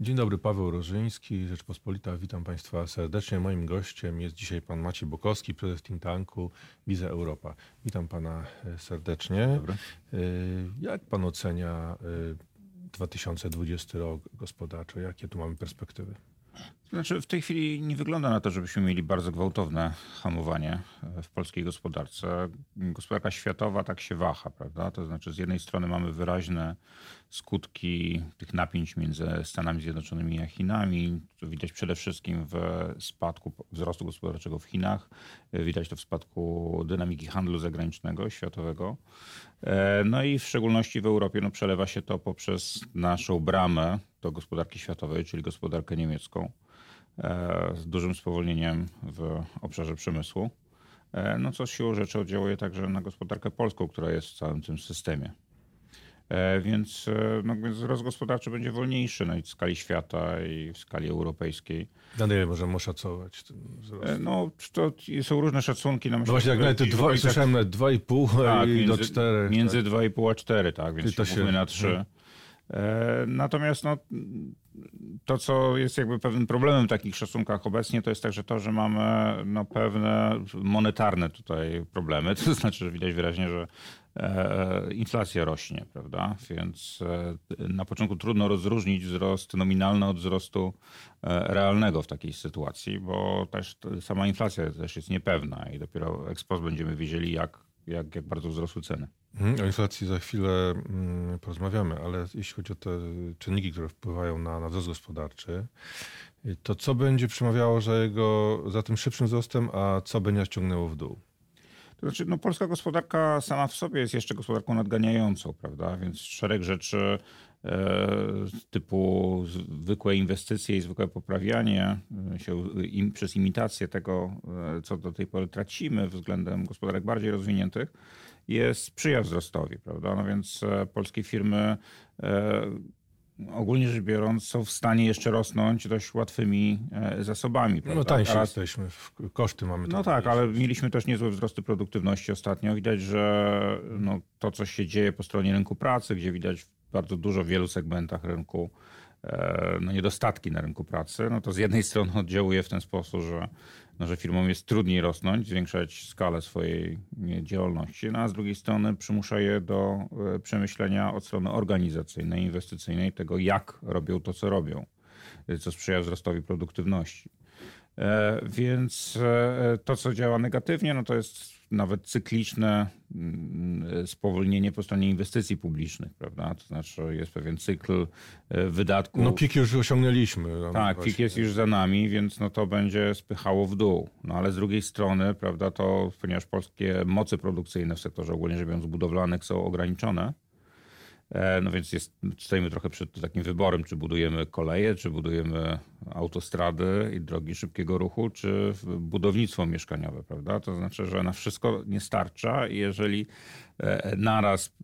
Dzień dobry, Paweł Rożyński, Rzeczpospolita. Witam Państwa serdecznie. Moim gościem jest dzisiaj pan Maciej Bukowski, prezes think tanku Wiza Europa. Witam Pana e, serdecznie. Dobry. E, Jak Pan ocenia e, 2020 rok gospodarczo? Jakie tu mamy perspektywy? Znaczy, w tej chwili nie wygląda na to, żebyśmy mieli bardzo gwałtowne hamowanie e, w polskiej gospodarce. Gospodarka światowa tak się waha, prawda? To znaczy, z jednej strony mamy wyraźne skutki tych napięć między Stanami Zjednoczonymi a Chinami. To widać przede wszystkim w spadku wzrostu gospodarczego w Chinach. E, Widać to w spadku dynamiki handlu zagranicznego, światowego. E, No i w szczególności w Europie no, przelewa się to poprzez naszą bramę do gospodarki światowej, czyli gospodarkę niemiecką z dużym spowolnieniem w obszarze przemysłu. E, No co siłą rzeczy oddziałuje także na gospodarkę polską, która jest w całym tym systemie. E, Więc, e, no, więc wzrost gospodarczy będzie wolniejszy no, i w skali świata i w skali europejskiej. Na ile możemy oszacować ten wzrost? E, No, to są różne szacunki. No, No właśnie, jak nawet dwa, słyszałem nawet 2,5 tak, i do między, 4. Między tak. 2,5 a 4, tak, więc Czyli to się się- na 3. Mhm. E, Natomiast no, to, co jest jakby pewnym problemem w takich szacunkach obecnie, to jest także to, że mamy no, pewne monetarne tutaj problemy. To znaczy, że widać wyraźnie, że e, inflacja rośnie, prawda? Więc e, na początku trudno rozróżnić wzrost nominalny od wzrostu e, realnego w takiej sytuacji, bo też sama inflacja też jest niepewna i dopiero ex post będziemy wiedzieli, jak, jak, jak bardzo wzrosły ceny. Mhm, O inflacji za chwilę mm, porozmawiamy, ale jeśli chodzi o te czynniki, które wpływają na, na wzrost gospodarczy, to co będzie przemawiało za, jego, za tym szybszym wzrostem, a co będzie ciągnęło w dół? Znaczy, no, polska gospodarka sama w sobie jest jeszcze gospodarką nadganiającą, prawda? Więc szereg rzeczy e, typu zwykłe inwestycje i zwykłe poprawianie e, się im, przez imitację tego, e, co do tej pory tracimy względem gospodarek bardziej rozwiniętych, jest sprzyja wzrostowi, prawda? No więc polskie firmy ogólnie rzecz biorąc są w stanie jeszcze rosnąć dość łatwymi e, zasobami. No prawda? tańsi A- jesteśmy, koszty mamy. no tak, ale mieliśmy też niezłe wzrosty produktywności ostatnio. Widać, że no, to, co się dzieje po stronie rynku pracy, gdzie widać bardzo dużo w wielu segmentach rynku no, niedostatki na rynku pracy, no to z jednej strony oddziałuje w ten sposób, że, no, że firmom jest trudniej rosnąć, zwiększać skalę swojej działalności, no, a z drugiej strony przymusza je do e, przemyślenia od strony organizacyjnej, inwestycyjnej tego, jak robią to, co robią, e, co sprzyja wzrostowi produktywności. E, Więc e, to, co działa negatywnie, no to jest nawet cykliczne mm, spowolnienie po stronie inwestycji publicznych, prawda? To znaczy jest pewien cykl e, wydatków. No pik już osiągnęliśmy. no Tak, właśnie. pik jest już za nami, więc no to będzie spychało w dół. No ale z drugiej strony, prawda, to ponieważ polskie moce produkcyjne w sektorze ogólnie rzecz biorąc budowlanych są ograniczone, no więc jest, stoimy trochę przed takim wyborem, czy budujemy koleje, czy budujemy autostrady i drogi szybkiego ruchu, czy budownictwo mieszkaniowe, prawda? To znaczy, że na wszystko nie starcza i jeżeli e, naraz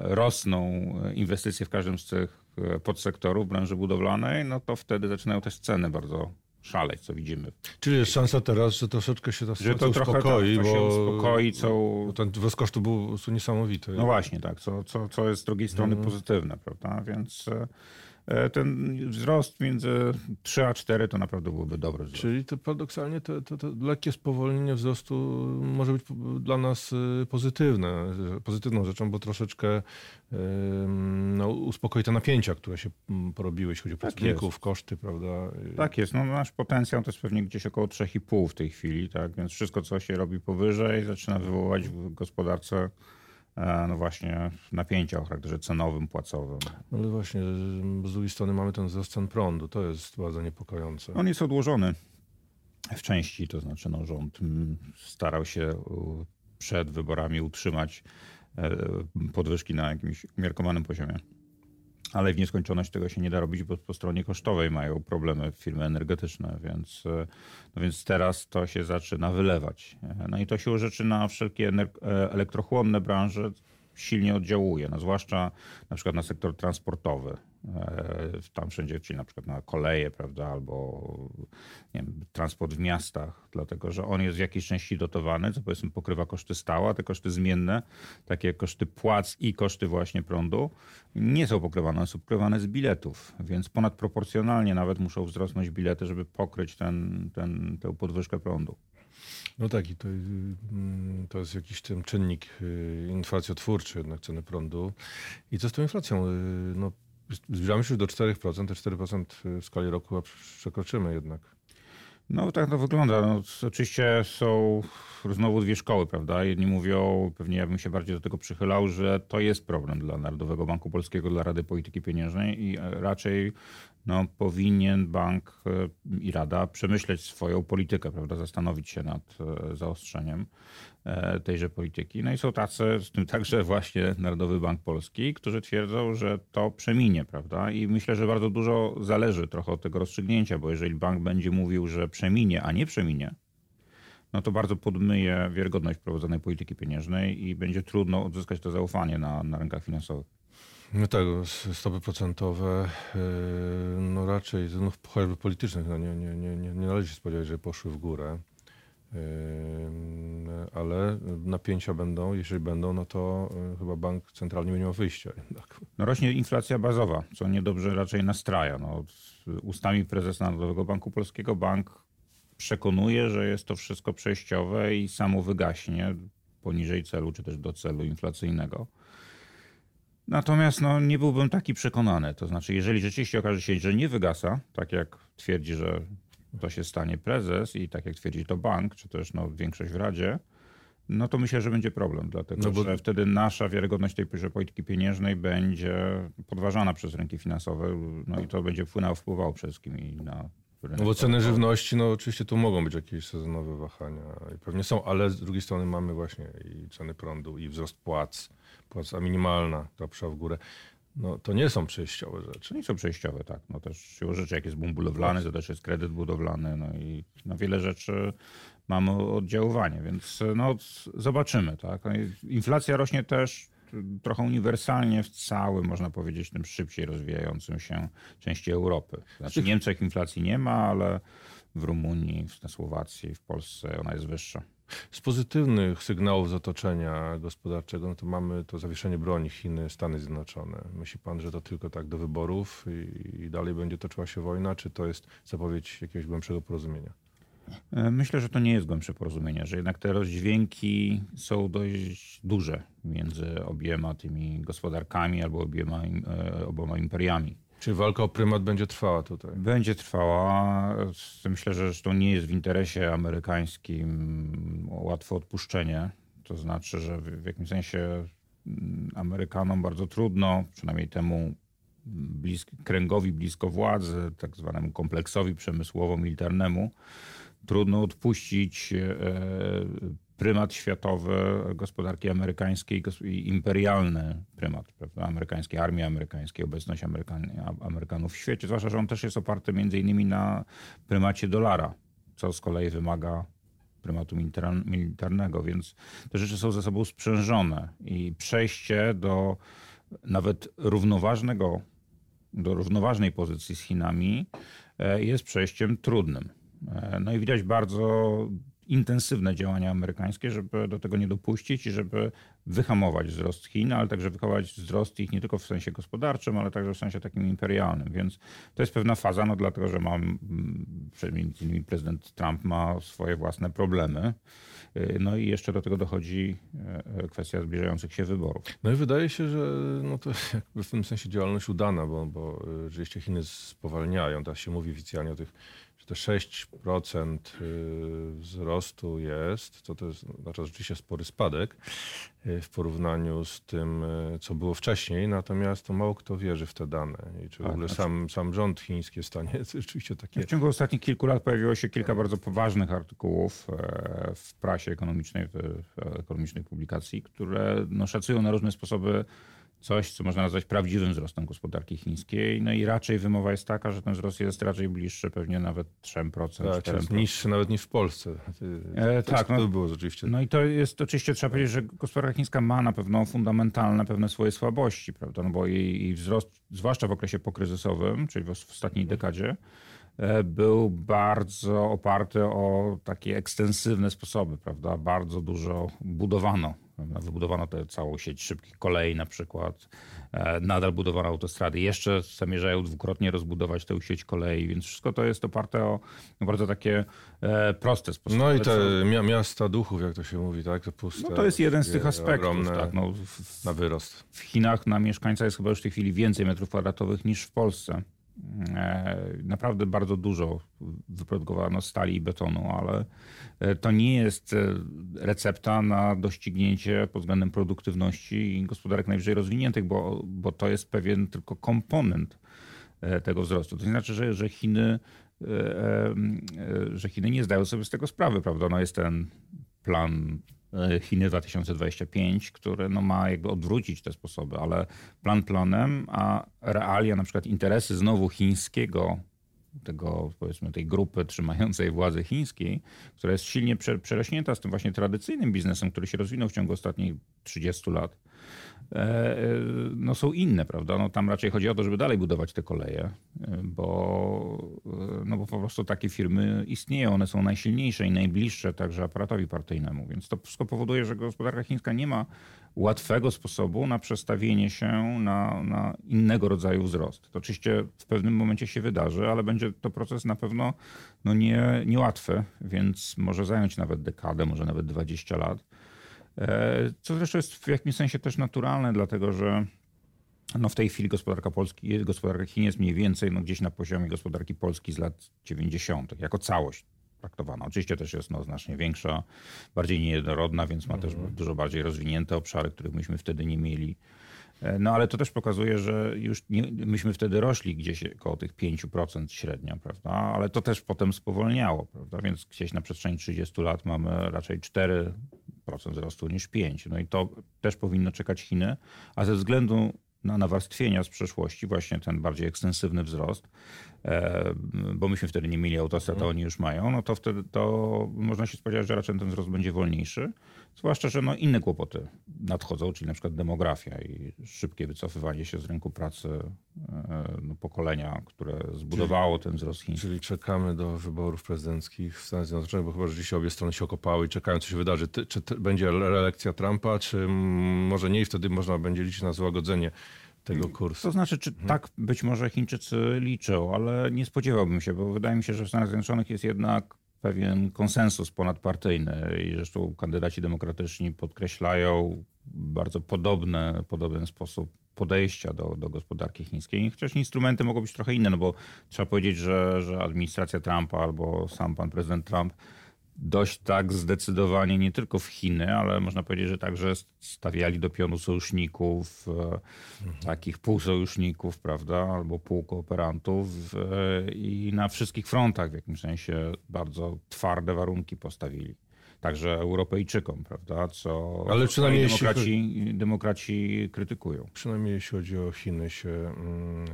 rosną inwestycje w każdym z tych e, podsektorów branży budowlanej, no to wtedy zaczynają też ceny bardzo szaleć, co widzimy. Czyli jest szansa teraz, że troszeczkę się ta Że to trochę uspokoi, tak, to się bo, uspokoi, co... bo ten wzrost kosztu był niesamowity. No właśnie, tak, co, co, co jest z drugiej strony Mhm. pozytywne, prawda? Więc e, ten wzrost między 3 a 4 to naprawdę byłby dobry wzrost. Czyli to paradoksalnie to, to, to lekkie spowolnienie wzrostu może być dla nas y, pozytywne, pozytywną rzeczą, bo troszeczkę no, uspokoi te napięcia, które się mm, porobiły, jeśli chodzi o pracowników, koszty, prawda? Tak jest, no nasz potencjał to jest pewnie gdzieś około 3,5 w tej chwili, tak? Więc wszystko, co się robi powyżej, zaczyna wywoływać w gospodarce e, no właśnie napięcia o charakterze cenowym, płacowym. No Ale właśnie, z drugiej strony mamy ten wzrost cen prądu, to jest bardzo niepokojące. On jest odłożony w części, to znaczy no, rząd mm, starał się u, przed wyborami utrzymać e, podwyżki na jakimś umiarkowanym poziomie. Ale w nieskończoność tego się nie da robić, bo po stronie kosztowej mają problemy firmy energetyczne, więc, e, no więc teraz to się zaczyna wylewać. E, No i to się rzeczy na wszelkie e, elektrochłonne branże, silnie oddziałuje, no zwłaszcza na przykład na sektor transportowy. E, tam wszędzie, czyli na przykład na koleje, prawda, albo wiem, transport w miastach, dlatego że on jest w jakiejś części dotowany, co powiedzmy pokrywa koszty stałe, te koszty zmienne, takie koszty płac i koszty właśnie prądu, nie są pokrywane, są pokrywane z biletów, więc ponadproporcjonalnie nawet muszą wzrosnąć bilety, żeby pokryć ten, ten, tę podwyżkę prądu. No tak, i to, mm, to jest jakiś ten czynnik y, inflacjotwórczy jednak ceny prądu. I co z tą inflacją? Y, no, zbliżamy się do 4%, te 4% w skali roku przekroczymy jednak. No tak to wygląda. No, oczywiście są znowu dwie szkoły, prawda? Jedni mówią, pewnie ja bym się bardziej do tego przychylał, że to jest problem dla Narodowego Banku Polskiego, dla Rady Polityki Pieniężnej i raczej no, powinien bank e, i Rada przemyśleć swoją politykę, prawda? Zastanowić się nad e, zaostrzeniem e, tejże polityki. No i są tacy, w tym także właśnie Narodowy Bank Polski, którzy twierdzą, że to przeminie, prawda? I myślę, że bardzo dużo zależy trochę od tego rozstrzygnięcia, bo jeżeli bank będzie mówił, że przeminie, a nie przeminie, no to bardzo podmyje wiarygodność prowadzonej polityki pieniężnej i będzie trudno odzyskać to zaufanie na, na rynkach finansowych. No tak, stopy procentowe, yy, no raczej no, chociażby politycznych, no nie, nie, nie, nie należy się spodziewać, że poszły w górę. Ale napięcia będą, jeżeli będą, no to yy, chyba bank centralny nie ma wyjścia. Jednak. No rośnie inflacja bazowa, co niedobrze raczej nastraja. No, ustami prezesa Narodowego Banku Polskiego bank przekonuje, że jest to wszystko przejściowe i samo wygaśnie poniżej celu, czy też do celu inflacyjnego. Natomiast no, nie byłbym taki przekonany. To znaczy, jeżeli rzeczywiście okaże się, że nie wygasa, tak jak twierdzi, że to się stanie prezes i tak jak twierdzi to bank, czy też no, większość w Radzie, no to myślę, że będzie problem, dlatego no bo... że wtedy nasza wiarygodność tej polityki pieniężnej będzie podważana przez rynki finansowe, no i to będzie wpłynęło, wpływało przede wszystkim na no bo ceny żywności, no oczywiście tu mogą być jakieś sezonowe wahania i pewnie są, ale z drugiej strony mamy właśnie i ceny prądu, i wzrost płac, płaca minimalna, ta psza w górę. No to nie są przejściowe rzeczy. Nie są przejściowe, tak. No też siłą rzeczy, jak jest boom budowlany, to też jest kredyt budowlany, no i na wiele rzeczy mamy oddziaływanie, więc no zobaczymy, tak. No inflacja rośnie też trochę uniwersalnie w całym, można powiedzieć, tym szybciej rozwijającym się części Europy. Znaczy w Niemczech inflacji nie ma, ale w Rumunii, na Słowacji, w Polsce ona jest wyższa. Z pozytywnych sygnałów z otoczenia gospodarczego, no to mamy to zawieszenie broni Chiny, Stany Zjednoczone. Myśli pan, że to tylko tak do wyborów i, dalej będzie toczyła się wojna, czy to jest zapowiedź jakiegoś głębszego porozumienia? E, myślę, że to nie jest głębsze porozumienie, że jednak te rozdźwięki są dość duże między obiema tymi gospodarkami albo obiema, e, oboma imperiami. Czy walka o prymat będzie trwała tutaj? Będzie trwała. Myślę, że to nie jest w interesie amerykańskim łatwe odpuszczenie. To znaczy, że w jakimś sensie mm, Amerykanom bardzo trudno, przynajmniej temu kręgowi blisko władzy, tak zwanemu kompleksowi przemysłowo-militarnemu, trudno odpuścić e, prymat światowy gospodarki amerykańskiej i imperialny prymat prawda? amerykańskiej armii amerykańskiej, obecność Amerykan Amerykanów w świecie. Zwłaszcza, że on też jest oparty między innymi na prymacie dolara, co z kolei wymaga prymatu militarnego, więc te rzeczy są ze sobą sprzężone i przejście do nawet równoważnego, do równoważnej pozycji z Chinami e, jest przejściem trudnym. E, no i widać bardzo intensywne działania amerykańskie, żeby do tego nie dopuścić i żeby wyhamować wzrost Chin, ale także wyhamować wzrost ich nie tylko w sensie gospodarczym, ale także w sensie takim imperialnym. Więc to jest pewna faza, no dlatego, że mam, między innymi prezydent Trump ma swoje własne problemy. E, no i jeszcze do tego dochodzi e, kwestia zbliżających się wyborów. No i wydaje się, że no to jakby w tym sensie działalność udana, bo, bo rzeczywiście Chiny spowalniają. Teraz się mówi oficjalnie o tych to 6% y, wzrostu jest, to to jest znaczy rzeczywiście spory spadek y, w porównaniu z tym, y, co było wcześniej, natomiast to mało kto wierzy w te dane. I czy w tak, ogóle znaczy... sam, sam rząd chiński jest w stanie rzeczywiście takie... W ciągu ostatnich kilku lat pojawiło się kilka bardzo poważnych artykułów e, w prasie ekonomicznej, w ekonomicznej publikacji, które no, szacują na różne sposoby coś, co można nazwać prawdziwym wzrostem gospodarki chińskiej. No i raczej wymowa jest taka, że ten wzrost jest raczej bliższy pewnie nawet 3%. Tak, jest niższy nawet niż w Polsce. E, tak, no, to było rzeczywiście. No i to jest oczywiście trzeba powiedzieć, że gospodarka chińska ma na pewno fundamentalne pewne swoje słabości, prawda? No bo jej, jej wzrost, zwłaszcza w okresie pokryzysowym, czyli w ostatniej dekadzie, e, był bardzo oparty o takie ekstensywne sposoby, prawda? Bardzo dużo budowano Wybudowano tę całą sieć szybkich kolei na przykład. E, nadal budowano autostrady. Jeszcze zamierzają dwukrotnie rozbudować tę sieć kolei, więc wszystko to jest oparte o bardzo takie e, proste sposoby. No i te miasta duchów, jak to się mówi, tak? To, puste, no to jest jeden z tych aspektów. Tak, no, w, na wyrost. W Chinach na mieszkańca jest chyba już w tej chwili więcej metrów kwadratowych niż w Polsce. E, naprawdę bardzo dużo wyprodukowano stali i betonu, ale e, to nie jest e, recepta na doścignięcie pod względem produktywności gospodarek najwyżej rozwiniętych, bo, bo to jest pewien tylko komponent tego wzrostu. To nie znaczy, że, że Chiny że Chiny nie zdają sobie z tego sprawy, prawda? No jest ten plan Chiny 2025, które no ma jakby odwrócić te sposoby, ale plan planem, a realia, na przykład interesy znowu chińskiego, tego powiedzmy tej grupy trzymającej władzy chińskiej, która jest silnie przerośnięta z tym właśnie tradycyjnym biznesem, który się rozwinął w ciągu ostatnich 30 lat, E, e, no są inne, prawda? No tam raczej chodzi o to, żeby dalej budować te koleje, e, bo, no bo po prostu takie firmy istnieją, one są najsilniejsze i najbliższe także aparatowi partyjnemu, więc to wszystko powoduje, że gospodarka chińska nie ma łatwego sposobu na przestawienie się na, na innego rodzaju wzrost. To oczywiście w pewnym momencie się wydarzy, ale będzie to proces na pewno no nie, niełatwy, więc może zająć nawet dekadę, może nawet 20 lat. E, co zresztą jest w jakimś sensie też naturalne, dlatego że no w tej chwili gospodarka Polski, gospodarka Chin jest mniej więcej no gdzieś na poziomie gospodarki Polski z lat 90. jako całość traktowana. Oczywiście też jest no, znacznie większa, bardziej niejednorodna, więc ma też mhm. dużo bardziej rozwinięte obszary, których myśmy wtedy nie mieli. E, no ale to też pokazuje, że już nie, myśmy wtedy rośli gdzieś około tych 5% średnio, prawda? Ale to też potem spowolniało, prawda? Więc gdzieś na przestrzeni 30 lat mamy raczej 4 wzrostu niż 5. No i to też powinno czekać Chiny, a ze względu na nawarstwienia z przeszłości, właśnie ten bardziej ekstensywny wzrost, e, bo myśmy wtedy nie mieli autostrad, a oni już mają, no to wtedy to można się spodziewać, że raczej ten wzrost będzie wolniejszy. Zwłaszcza, że no inne kłopoty nadchodzą, czyli na przykład demografia i szybkie wycofywanie się z rynku pracy e, no, pokolenia, które zbudowało czyli, ten wzrost chiński. Czyli czekamy do wyborów prezydenckich w Stanach Zjednoczonych, bo chyba, że dzisiaj obie strony się okopały i czekają, co się wydarzy. Ty, czy będzie reelekcja Trumpa, czy może nie i wtedy można będzie liczyć na złagodzenie tego kursu. To znaczy, czy hmm. tak być może Chińczycy liczą, ale nie spodziewałbym się, bo wydaje mi się, że w Stanach Zjednoczonych jest jednak pewien konsensus ponadpartyjny i zresztą kandydaci demokratyczni podkreślają bardzo podobne, podobny sposób podejścia do, do gospodarki chińskiej. Chociaż instrumenty mogą być trochę inne, no bo trzeba powiedzieć, że, że administracja Trumpa albo sam pan prezydent Trump dość tak zdecydowanie nie tylko w Chiny, ale można powiedzieć, że także stawiali do pionu sojuszników, mhm. takich półsojuszników, prawda, albo półkooperantów e, i na wszystkich frontach w jakimś sensie bardzo twarde warunki postawili także Europejczykom, prawda? Co Ale przynajmniej demokraci, jeśli... demokraci krytykują. Przynajmniej jeśli chodzi o Chiny, się mm,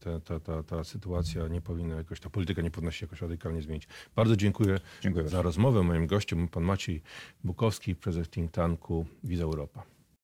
ta, ta, ta, ta sytuacja nie powinna jakoś, ta polityka nie powinna się jakoś radykalnie zmienić. Bardzo dziękuję, dziękuję za rozmowę. Moim gościem był pan Maciej Bukowski, prezes think tanku Wiza Europa.